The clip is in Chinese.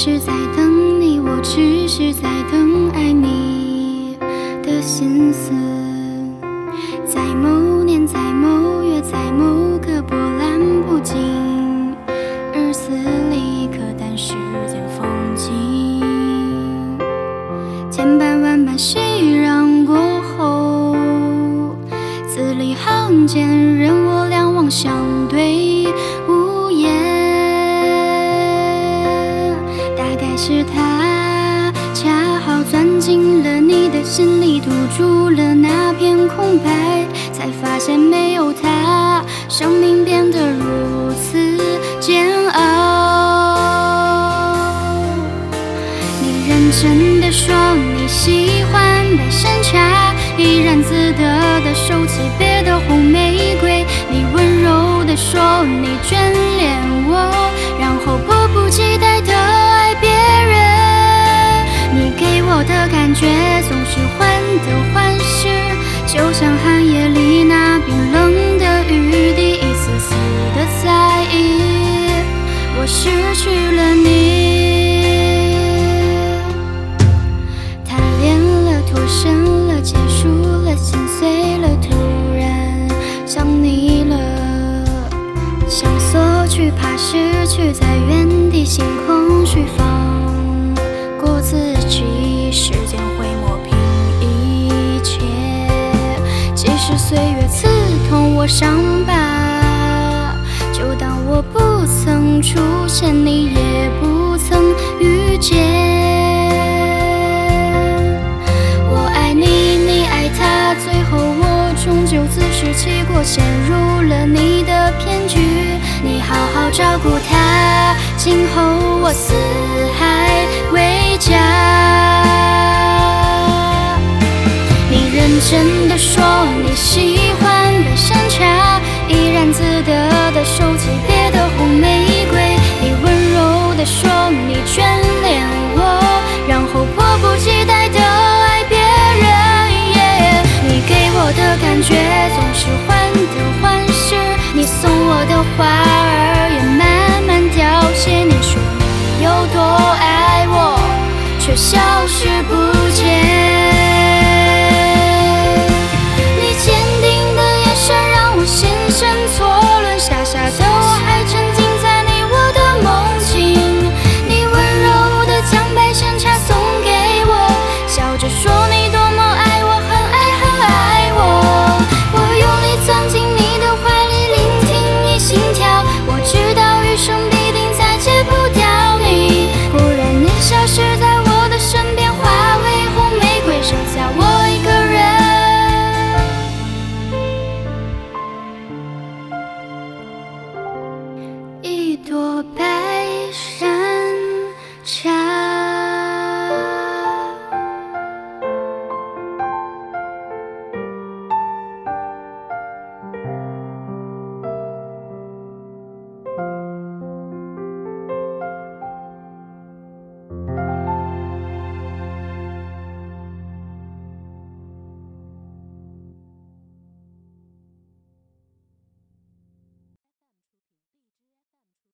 是在等你，我只是在等爱你的心思。在某年，在某月，在某个波澜不惊日子里，可叹世间风景。千般万般熙攘过后，字里行间，任我两望相对是他恰好钻进了你的心里，堵住了那片空白，才发现没有他，生命变得如此煎熬。你认真的说你喜欢白山茶，怡然自得的收起别的红玫瑰。你温柔的说你眷恋我，然后迫不及待的我的感觉总是患得患失，就像寒夜里那冰冷的雨滴，一丝丝的在意。我失去了你。贪恋了，脱身了，结束了，心碎了，突然想你了，想索取，怕失去，在原地心空虚，岁月刺痛我伤疤，就当我不曾出现，你也不曾遇见。我爱你，你爱他，最后我终究自食其果，陷入了你的骗局。你好好照顾他，今后我四海为家。你认真的说却消